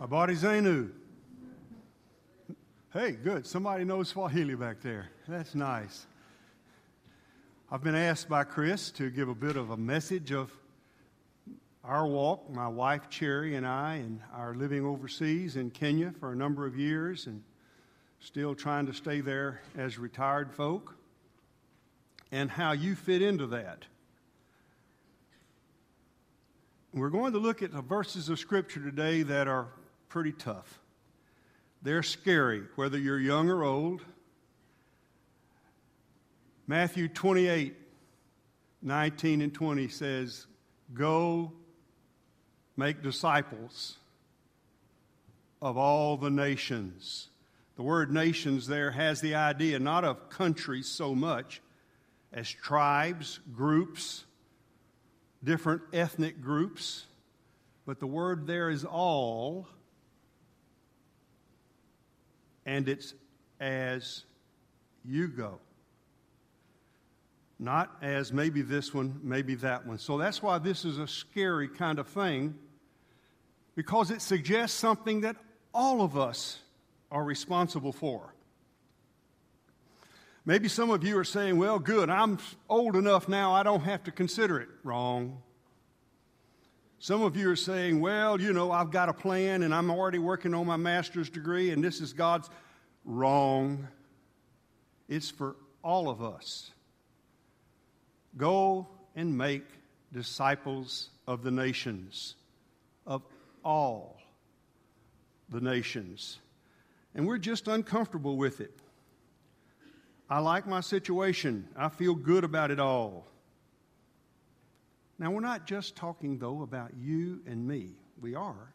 Habari zenu. Hey, good. Somebody knows Swahili back there. That's nice. I've been asked by Chris to give a bit of a message of our walk, my wife Cherry and I, and our living overseas in Kenya for a number of years and still trying to stay there as retired folk, and how you fit into that. We're going to look at the verses of Scripture today that are pretty tough. They're scary, whether you're young or old. Matthew 28 19 and 20 says, Go make disciples of all the nations. The word nations there has the idea not of countries so much as tribes, groups, different ethnic groups, but the word there is all, and it's as you go. Not as maybe this one, maybe that one. So that's why this is a scary kind of thing, because it suggests something that all of us are responsible for. Maybe some of you are saying, well, good, I'm old enough now, I don't have to consider it. Wrong. Some of you are saying, well, you know, I've got a plan and I'm already working on my master's degree and this is God's. Wrong. It's for all of us. Go and make disciples of the nations, of all the nations. And we're just uncomfortable with it. I like my situation. I feel good about it all. Now, we're not just talking, though, about you and me. We are.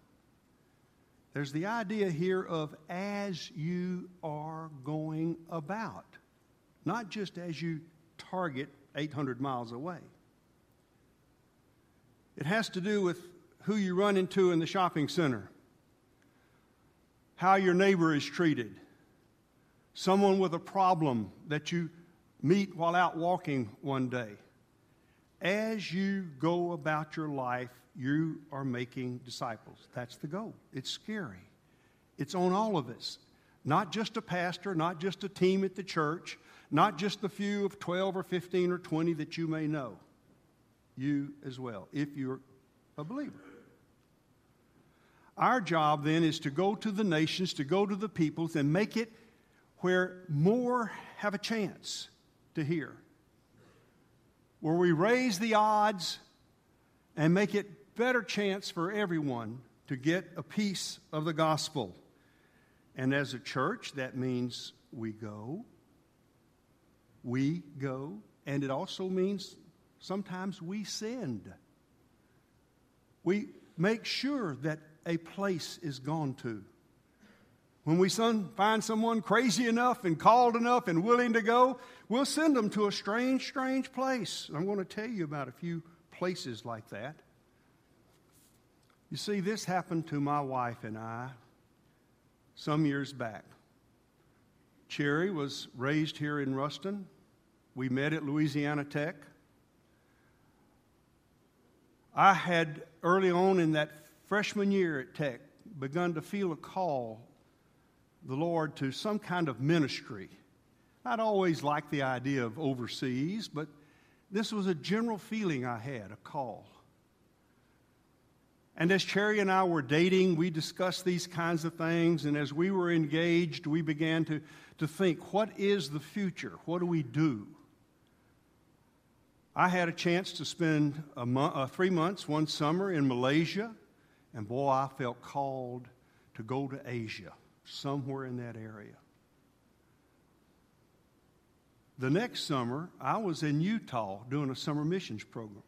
There's the idea here of as you are going about, not just as you target 800 miles away. It has to do with who you run into in the shopping center, how your neighbor is treated, someone with a problem that you meet while out walking one day. As you go about your life, you are making disciples. That's the goal. It's scary. It's on all of us. Not just a pastor, not just a team at the church, not just the few of 12 or 15 or 20 that you may know. You as well, if you're a believer. Our job then is to go to the nations, to go to the peoples, and make it where more have a chance to hear. Where we raise the odds and make it better chance for everyone to get a piece of the gospel. And as a church, that means we go, we go, and it also means sometimes we send. We make sure that a place is gone to. When we find someone crazy enough and called enough and willing to go, we'll send them to a strange, strange place. I'm going to tell you about a few places like that. You see, this happened to my wife and I some years back. Cherry was raised here in Ruston. We met at Louisiana Tech. I had early on in that freshman year at Tech begun to feel a call the Lord to some kind of ministry. I'd always liked the idea of overseas, but this was a general feeling I had, a call. And as Cherry and I were dating, we discussed these kinds of things. And as we were engaged, we began to, to think what is the future? What do we do? I had a chance to spend month, uh, three months one summer in Malaysia. And boy, I felt called to go to Asia somewhere in that area. The next summer, I was in Utah doing a summer missions program.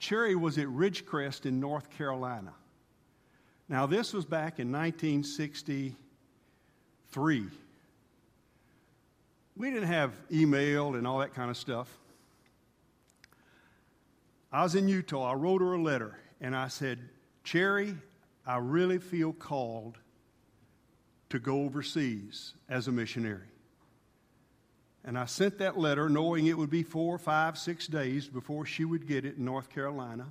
Cherry was at Ridgecrest in North Carolina. Now, this was back in 1963. We didn't have email and all that kind of stuff. I was in Utah. I wrote her a letter and I said, Cherry, I really feel called to go overseas as a missionary. And I sent that letter knowing it would be four, five, six days before she would get it in North Carolina.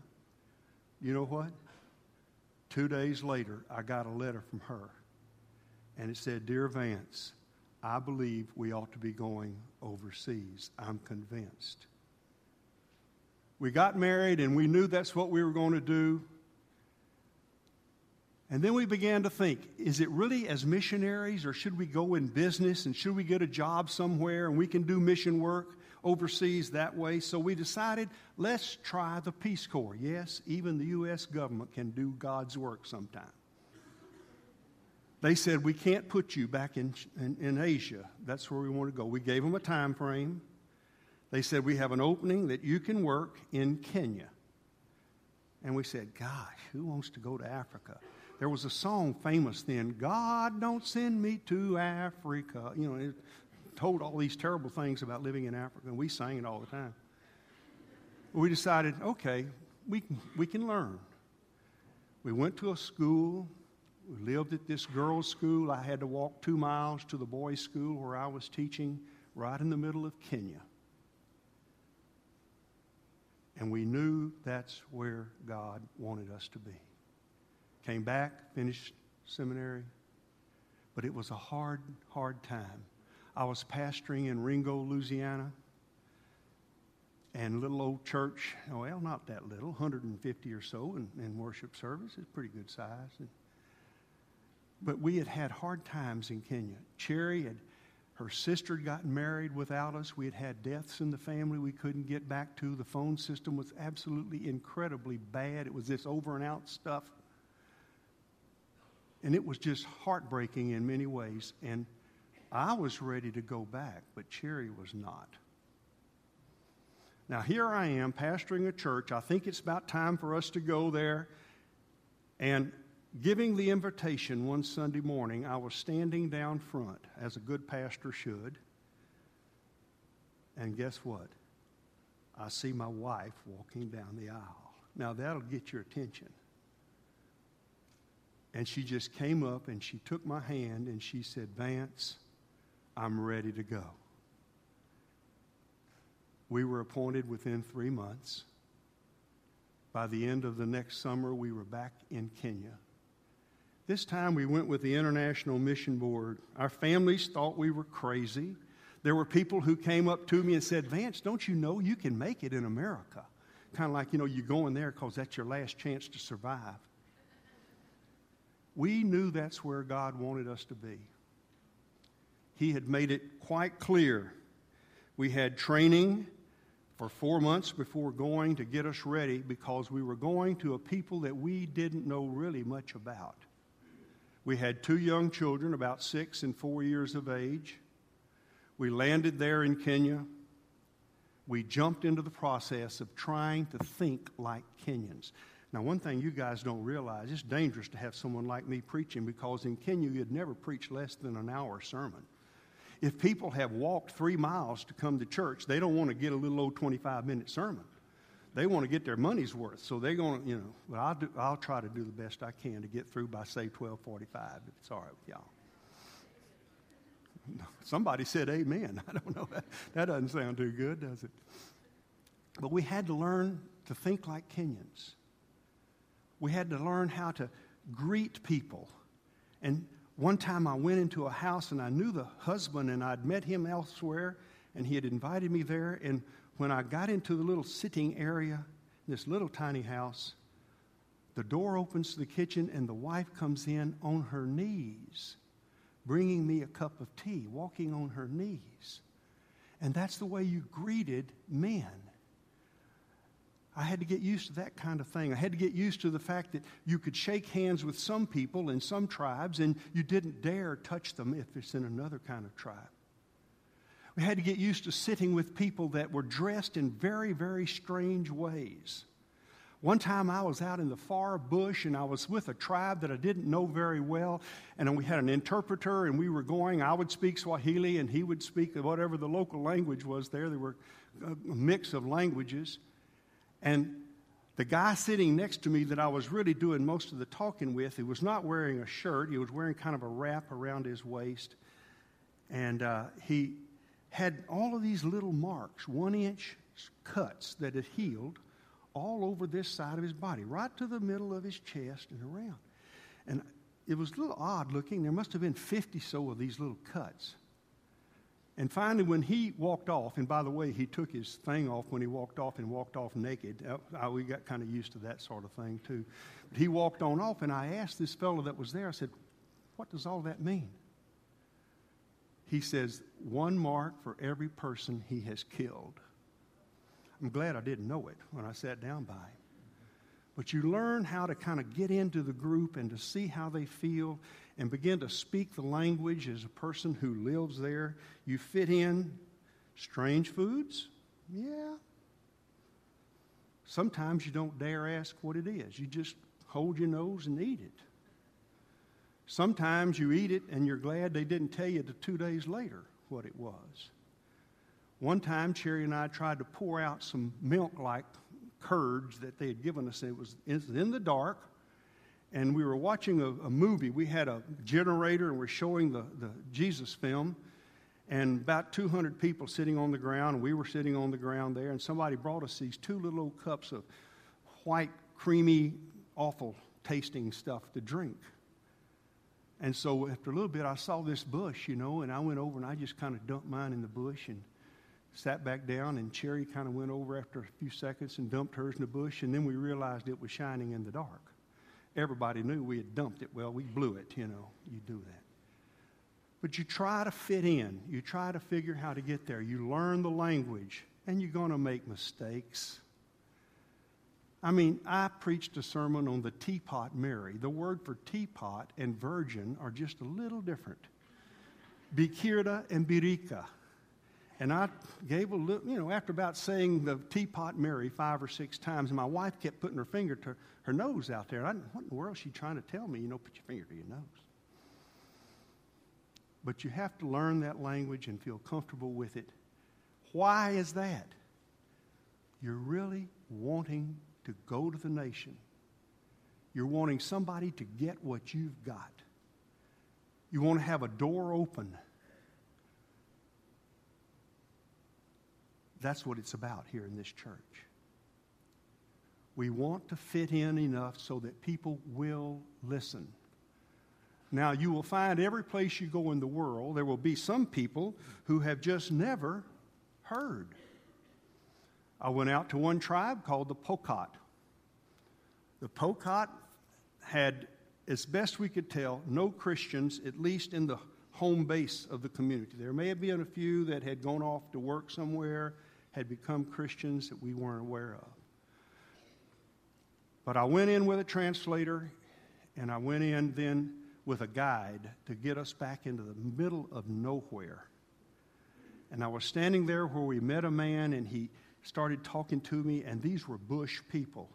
You know what? Two days later, I got a letter from her, and it said, Dear Vance, I believe we ought to be going overseas. I'm convinced. We got married, and we knew that's what we were going to do. And then we began to think is it really as missionaries, or should we go in business and should we get a job somewhere and we can do mission work overseas that way? So we decided let's try the Peace Corps. Yes, even the U.S. government can do God's work sometime. They said, We can't put you back in, in, in Asia. That's where we want to go. We gave them a time frame. They said, We have an opening that you can work in Kenya. And we said, Gosh, who wants to go to Africa? There was a song famous then, God don't send me to Africa. You know, it told all these terrible things about living in Africa, and we sang it all the time. We decided, okay, we, we can learn. We went to a school. We lived at this girls' school. I had to walk two miles to the boys' school where I was teaching right in the middle of Kenya. And we knew that's where God wanted us to be. Came back, finished seminary, but it was a hard, hard time. I was pastoring in Ringo, Louisiana, and little old church, well, not that little, 150 or so in, in worship service. It's pretty good size. And, but we had had hard times in Kenya. Cherry had, her sister had gotten married without us. We had had deaths in the family we couldn't get back to. The phone system was absolutely incredibly bad. It was this over and out stuff. And it was just heartbreaking in many ways. And I was ready to go back, but Cherry was not. Now, here I am pastoring a church. I think it's about time for us to go there. And giving the invitation one Sunday morning, I was standing down front, as a good pastor should. And guess what? I see my wife walking down the aisle. Now, that'll get your attention. And she just came up and she took my hand and she said, Vance, I'm ready to go. We were appointed within three months. By the end of the next summer, we were back in Kenya. This time we went with the International Mission Board. Our families thought we were crazy. There were people who came up to me and said, Vance, don't you know you can make it in America? Kind of like, you know, you're going there because that's your last chance to survive. We knew that's where God wanted us to be. He had made it quite clear. We had training for four months before going to get us ready because we were going to a people that we didn't know really much about. We had two young children, about six and four years of age. We landed there in Kenya. We jumped into the process of trying to think like Kenyans. Now, one thing you guys don't realize, it's dangerous to have someone like me preaching because in Kenya you'd never preach less than an hour sermon. If people have walked three miles to come to church, they don't want to get a little old 25 minute sermon. They want to get their money's worth. So they're going to, you know, but I'll, do, I'll try to do the best I can to get through by, say, 1245, if it's all right with y'all. Somebody said amen. I don't know. That doesn't sound too good, does it? But we had to learn to think like Kenyans. We had to learn how to greet people. And one time I went into a house and I knew the husband and I'd met him elsewhere and he had invited me there. And when I got into the little sitting area, this little tiny house, the door opens to the kitchen and the wife comes in on her knees, bringing me a cup of tea, walking on her knees. And that's the way you greeted men. I had to get used to that kind of thing. I had to get used to the fact that you could shake hands with some people in some tribes and you didn't dare touch them if it's in another kind of tribe. We had to get used to sitting with people that were dressed in very, very strange ways. One time I was out in the far bush and I was with a tribe that I didn't know very well, and we had an interpreter and we were going. I would speak Swahili and he would speak whatever the local language was there. There were a mix of languages. And the guy sitting next to me that I was really doing most of the talking with, he was not wearing a shirt. He was wearing kind of a wrap around his waist. And uh, he had all of these little marks, one inch cuts that had healed all over this side of his body, right to the middle of his chest and around. And it was a little odd looking. There must have been 50 so of these little cuts. And finally, when he walked off, and by the way, he took his thing off when he walked off and walked off naked. Uh, we got kind of used to that sort of thing too. But he walked on off, and I asked this fellow that was there, I said, What does all that mean? He says, One mark for every person he has killed. I'm glad I didn't know it when I sat down by him. But you learn how to kind of get into the group and to see how they feel and begin to speak the language as a person who lives there. You fit in strange foods? Yeah. Sometimes you don't dare ask what it is. You just hold your nose and eat it. Sometimes you eat it and you're glad they didn't tell you the two days later what it was. One time, Cherry and I tried to pour out some milk like curds that they had given us. It was in the dark and we were watching a, a, movie. We had a generator and we're showing the, the Jesus film, and about 200 people sitting on the ground, we were sitting on the ground there, and somebody brought us these two little old cups of white, creamy, awful tasting stuff to drink. And so after a little bit, I saw this bush, you know, and I went over and I just kind of dumped mine in the bush and sat back down, and Cherry kind of went over after a few seconds and dumped hers in the bush, and then we realized it was shining in the dark everybody knew we had dumped it. Well, we blew it, you know. You do that. But you try to fit in. You try to figure how to get there. You learn the language, and you're going to make mistakes. I mean, I preached a sermon on the teapot Mary. The word for teapot and virgin are just a little different. Bikira and Birika. And I gave a little, you know, after about saying the teapot Mary five or six times, and my wife kept putting her finger to her nose out there. I, what in the world is she trying to tell me? You know, put your finger to your nose. But you have to learn that language and feel comfortable with it. Why is that? You're really wanting to go to the nation. You're wanting somebody to get what you've got. You want to have a door open That's what it's about here in this church. We want to fit in enough so that people will listen. Now, you will find every place you go in the world, there will be some people who have just never heard. I went out to one tribe called the Pokot. The Pokot had, as best we could tell, no Christians, at least in the home base of the community. There may have been a few that had gone off to work somewhere had become Christians that we weren't aware of. But I went in with a translator, and I went in then with a guide to get us back into the middle of nowhere. And I was standing there where we met a man, and he started talking to me, and these were bush people.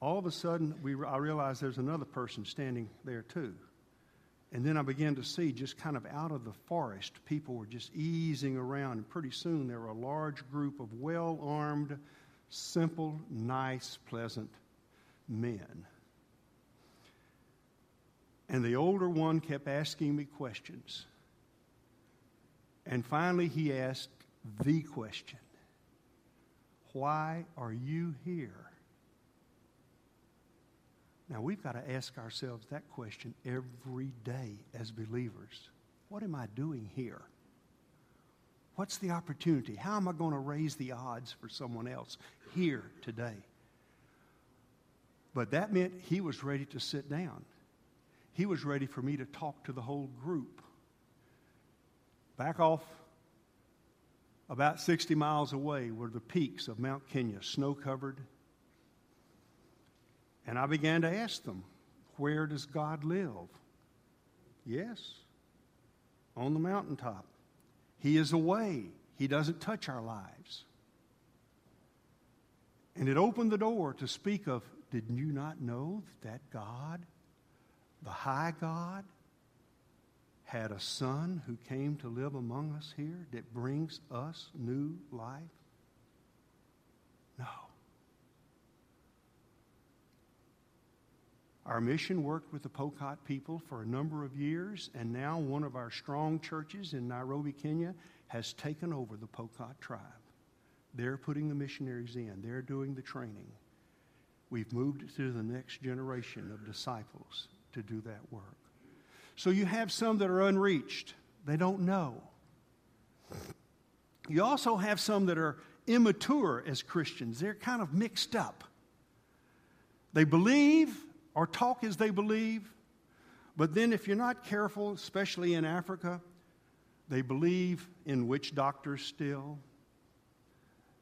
All of a sudden, we, I realized there's another person standing there too. And then I began to see just kind of out of the forest, people were just easing around. And pretty soon there were a large group of well armed, simple, nice, pleasant men. And the older one kept asking me questions. And finally, he asked the question Why are you here? Now, we've got to ask ourselves that question every day as believers. What am I doing here? What's the opportunity? How am I going to raise the odds for someone else here today? But that meant he was ready to sit down. He was ready for me to talk to the whole group. Back off about 60 miles away were the peaks of Mount Kenya, snow covered and I began to ask them, Where does God live? Yes, on the mountaintop. He is away, He doesn't touch our lives. And it opened the door to speak of did you not know that God, the high God, had a son who came to live among us here that brings us new life? No. Our mission worked with the Pokot people for a number of years, and now one of our strong churches in Nairobi, Kenya, has taken over the Pokot tribe. They're putting the missionaries in, they're doing the training. We've moved to the next generation of disciples to do that work. So you have some that are unreached, they don't know. You also have some that are immature as Christians, they're kind of mixed up. They believe or talk as they believe, but then if you're not careful, especially in Africa, they believe in witch doctors still.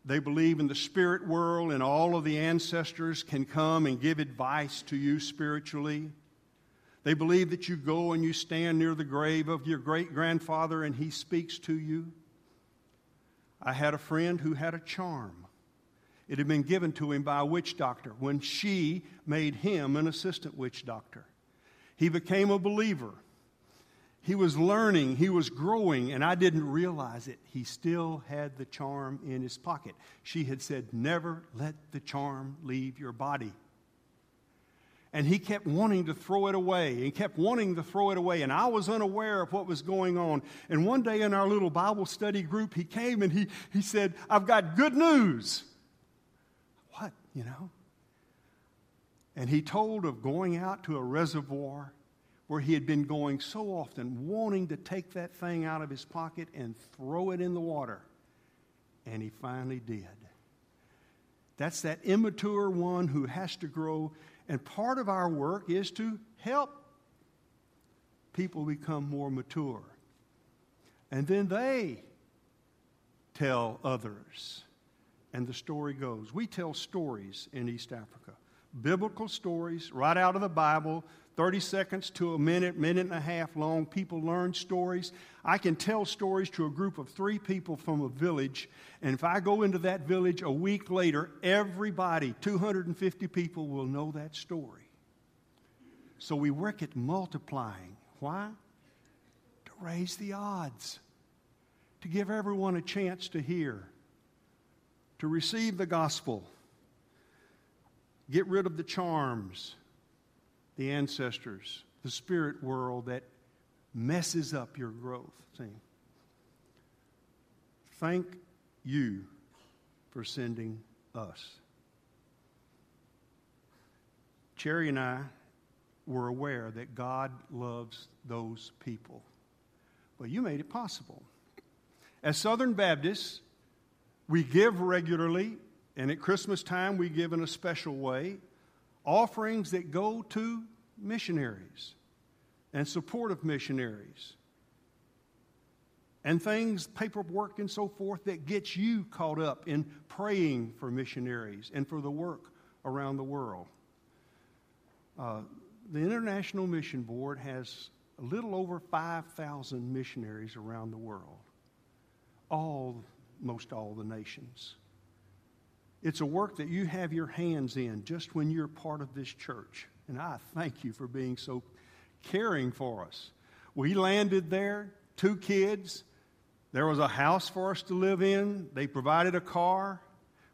They believe in the spirit world, and all of the ancestors can come and give advice to you spiritually. They believe that you go and you stand near the grave of your great grandfather and he speaks to you. I had a friend who had a charm. It had been given to him by a witch doctor when she made him an assistant witch doctor. He became a believer. He was learning, he was growing, and I didn't realize it. He still had the charm in his pocket. She had said, Never let the charm leave your body. And he kept wanting to throw it away and kept wanting to throw it away. And I was unaware of what was going on. And one day in our little Bible study group, he came and he, he said, I've got good news. You know? And he told of going out to a reservoir where he had been going so often, wanting to take that thing out of his pocket and throw it in the water. And he finally did. That's that immature one who has to grow. And part of our work is to help people become more mature. And then they tell others. And the story goes. We tell stories in East Africa, biblical stories right out of the Bible 30 seconds to a minute, minute and a half long. People learn stories. I can tell stories to a group of three people from a village, and if I go into that village a week later, everybody, 250 people, will know that story. So we work at multiplying. Why? To raise the odds, to give everyone a chance to hear, to receive the gospel, get rid of the charms the ancestors, the spirit world that messes up your growth. See? Thank you for sending us. Cherry and I were aware that God loves those people. But you made it possible. As Southern Baptists, we give regularly, and at Christmas time, we give in a special way offerings that go to missionaries and support of missionaries and things, paperwork and so forth, that gets you caught up in praying for missionaries and for the work around the world. Uh, the International Mission Board has a little over 5,000 missionaries around the world, all, most all the nations. It's a work that you have your hands in just when you're part of this church. And I thank you for being so caring for us. We landed there, two kids. There was a house for us to live in. They provided a car.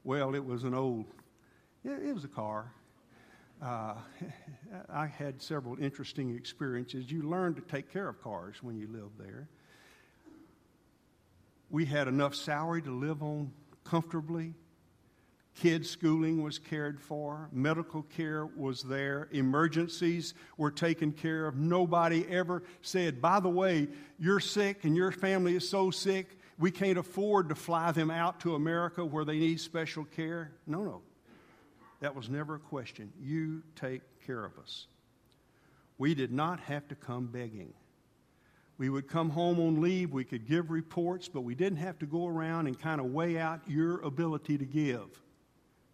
Well, it was an old, yeah, it was a car. Uh, I had several interesting experiences. You learn to take care of cars when you live there. We had enough salary to live on comfortably. Kids' schooling was cared for, medical care was there, emergencies were taken care of. Nobody ever said, by the way, you're sick and your family is so sick, we can't afford to fly them out to America where they need special care. No, no. That was never a question. You take care of us. We did not have to come begging. We would come home on leave, we could give reports, but we didn't have to go around and kind of weigh out your ability to give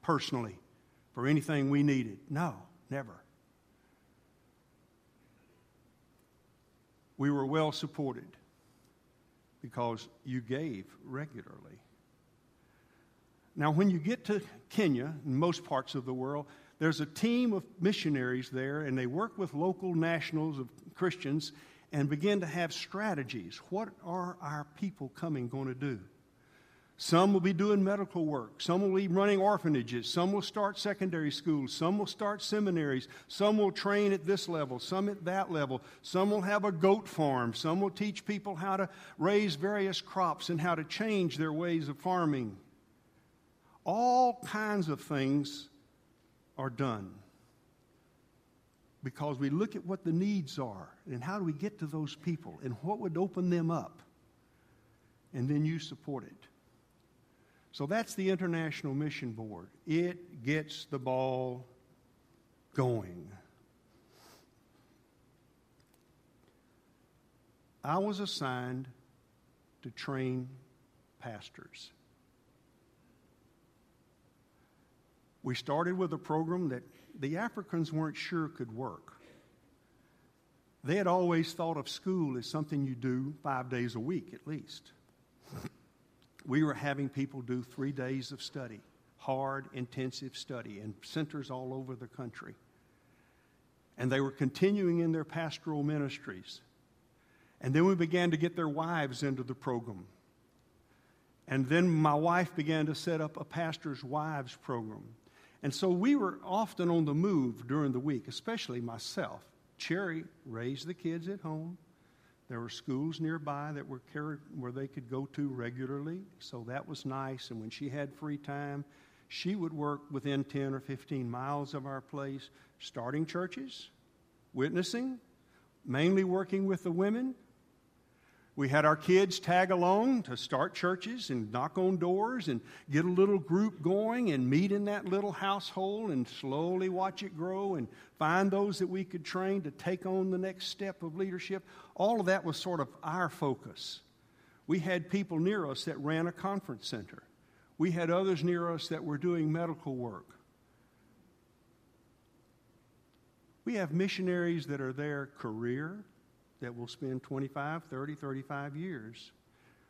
personally for anything we needed. No, never. We were well supported because you gave regularly. Now, when you get to Kenya, in most parts of the world, there's a team of missionaries there, and they work with local nationals of Christians and begin to have strategies. What are our people coming going to do? Some will be doing medical work. Some will be running orphanages. Some will start secondary schools. Some will start seminaries. Some will train at this level. Some at that level. Some will have a goat farm. Some will teach people how to raise various crops and how to change their ways of farming. All kinds of things are done because we look at what the needs are and how do we get to those people and what would open them up. And then you support it. So that's the International Mission Board. It gets the ball going. I was assigned to train pastors. We started with a program that the Africans weren't sure it could work. They had always thought of school as something you do five days a week at least. We were having people do three days of study, hard, intensive study, in centers all over the country. And they were continuing in their pastoral ministries. And then we began to get their wives into the program. And then my wife began to set up a pastor's wives program. And so we were often on the move during the week, especially myself. Cherry raised the kids at home. There were schools nearby that were carried, where they could go to regularly, so that was nice. And when she had free time, she would work within 10 or 15 miles of our place, starting churches, witnessing, mainly working with the women, we had our kids tag along to start churches and knock on doors and get a little group going and meet in that little household and slowly watch it grow and find those that we could train to take on the next step of leadership. All of that was sort of our focus. We had people near us that ran a conference center. We had others near us that were doing medical work. We have missionaries that are their career, that will spend 25, 30, 35 years.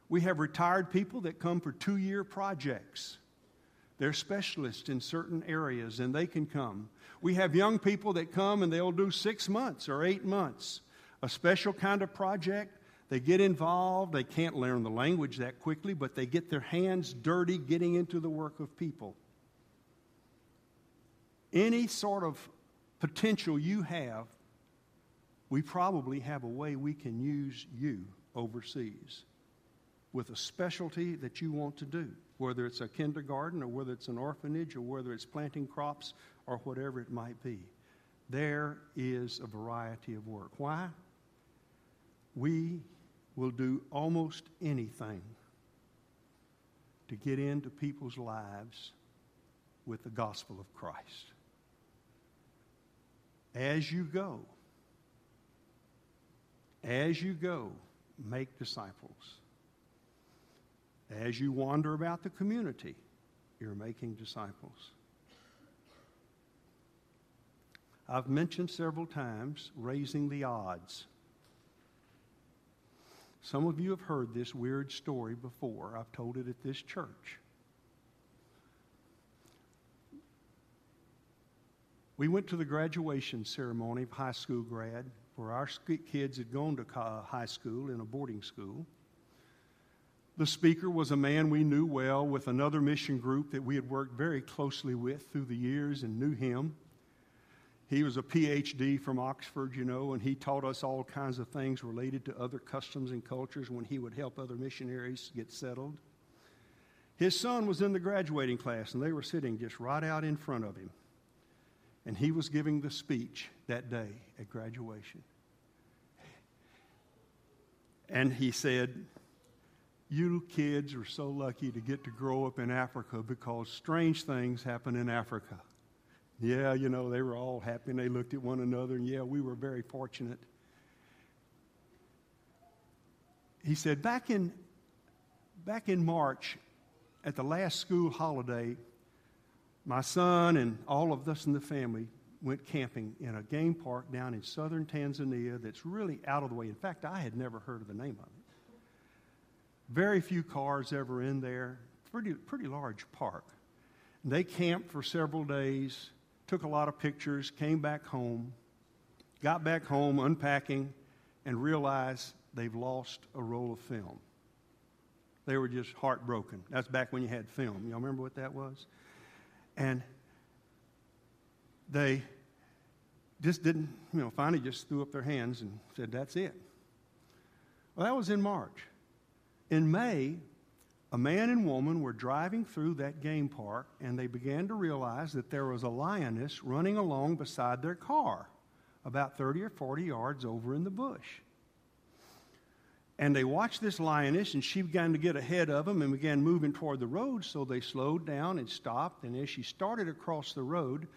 We have retired people that come for two year projects. They're specialists in certain areas and they can come. We have young people that come and they'll do six months or eight months, a special kind of project. They get involved. They can't learn the language that quickly, but they get their hands dirty getting into the work of people. Any sort of potential you have we probably have a way we can use you overseas with a specialty that you want to do, whether it's a kindergarten or whether it's an orphanage or whether it's planting crops or whatever it might be. There is a variety of work. Why? We will do almost anything to get into people's lives with the gospel of Christ. As you go, as you go, make disciples. As you wander about the community, you're making disciples. I've mentioned several times raising the odds. Some of you have heard this weird story before. I've told it at this church. We went to the graduation ceremony of high school grad where our kids had gone to high school in a boarding school. The speaker was a man we knew well with another mission group that we had worked very closely with through the years and knew him. He was a PhD from Oxford, you know, and he taught us all kinds of things related to other customs and cultures when he would help other missionaries get settled. His son was in the graduating class, and they were sitting just right out in front of him. And he was giving the speech that day at graduation. And he said, You kids are so lucky to get to grow up in Africa because strange things happen in Africa. Yeah, you know, they were all happy and they looked at one another, and yeah, we were very fortunate. He said, Back in, back in March, at the last school holiday, my son and all of us in the family went camping in a game park down in southern Tanzania that's really out of the way. In fact, I had never heard of the name of it. Very few cars ever in there. Pretty, pretty large park. And they camped for several days, took a lot of pictures, came back home, got back home unpacking, and realized they've lost a roll of film. They were just heartbroken. That's back when you had film. Y'all remember what that was? And they just didn't, you know, finally just threw up their hands and said, That's it. Well, that was in March. In May, a man and woman were driving through that game park and they began to realize that there was a lioness running along beside their car about 30 or 40 yards over in the bush. And they watched this lioness, and she began to get ahead of them and began moving toward the road. So they slowed down and stopped. And as she started across the road,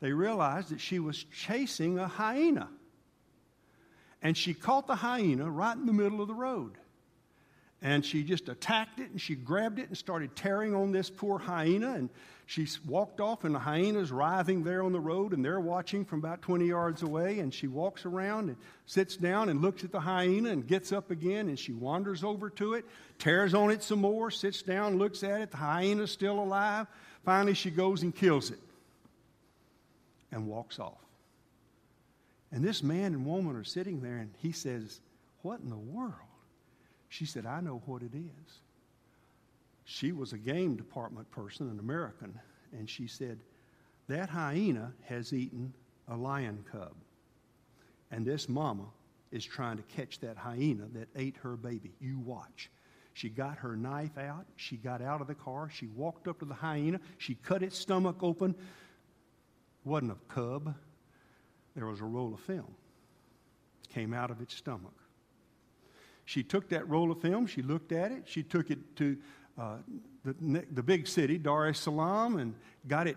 they realized that she was chasing a hyena. And she caught the hyena right in the middle of the road. And she just attacked it and she grabbed it and started tearing on this poor hyena. And she walked off, and the hyena's writhing there on the road, and they're watching from about 20 yards away. And she walks around and sits down and looks at the hyena and gets up again. And she wanders over to it, tears on it some more, sits down, looks at it. The hyena's still alive. Finally, she goes and kills it and walks off. And this man and woman are sitting there, and he says, What in the world? She said, I know what it is. She was a game department person, an American, and she said, That hyena has eaten a lion cub. And this mama is trying to catch that hyena that ate her baby. You watch. She got her knife out. She got out of the car. She walked up to the hyena. She cut its stomach open. Wasn't a cub. There was a roll of film. Came out of its stomach. She took that roll of film, she looked at it, she took it to uh, the, the big city, Dar es Salaam, and got it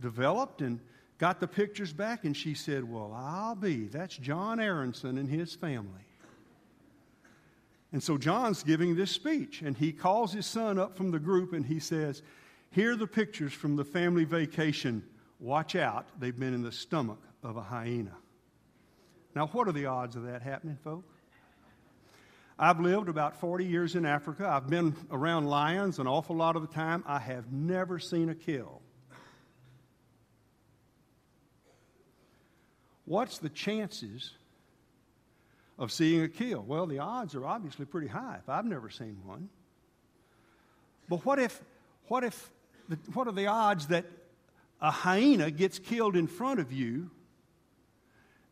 developed and got the pictures back. And she said, Well, I'll be. That's John Aronson and his family. And so John's giving this speech, and he calls his son up from the group and he says, Here are the pictures from the family vacation. Watch out, they've been in the stomach of a hyena. Now, what are the odds of that happening, folks? I've lived about 40 years in Africa. I've been around lions an awful lot of the time. I have never seen a kill. What's the chances of seeing a kill? Well, the odds are obviously pretty high if I've never seen one. But what if, what if, what are the odds that a hyena gets killed in front of you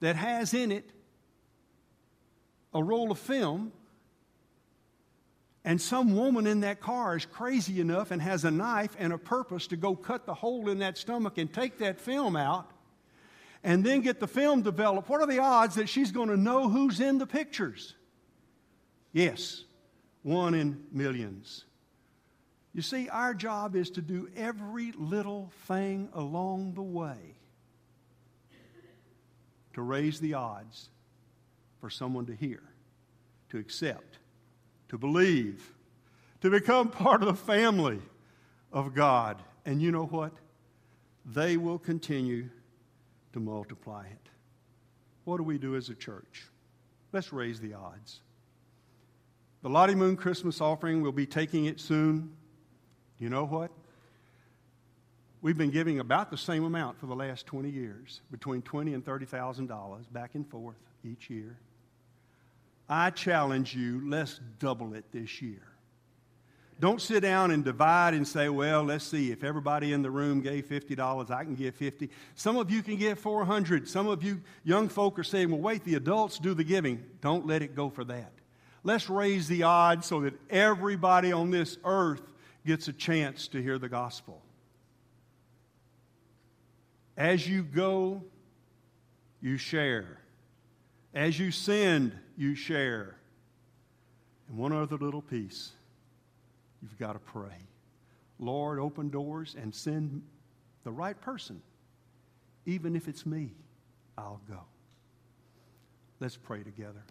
that has in it a roll of film and some woman in that car is crazy enough and has a knife and a purpose to go cut the hole in that stomach and take that film out and then get the film developed, what are the odds that she's going to know who's in the pictures? Yes, one in millions. You see, our job is to do every little thing along the way to raise the odds for someone to hear, to accept, to believe, to become part of the family of God. And you know what? They will continue to multiply it. What do we do as a church? Let's raise the odds. The Lottie Moon Christmas offering, we'll be taking it soon. You know what? We've been giving about the same amount for the last 20 years, between twenty and $30,000 back and forth each year. I challenge you, let's double it this year. Don't sit down and divide and say, well, let's see, if everybody in the room gave $50, I can give 50. Some of you can give 400. Some of you young folk are saying, well, wait, the adults do the giving. Don't let it go for that. Let's raise the odds so that everybody on this earth gets a chance to hear the gospel. As you go, you share. As you send, you share. And one other little piece you've got to pray. Lord, open doors and send the right person. Even if it's me, I'll go. Let's pray together.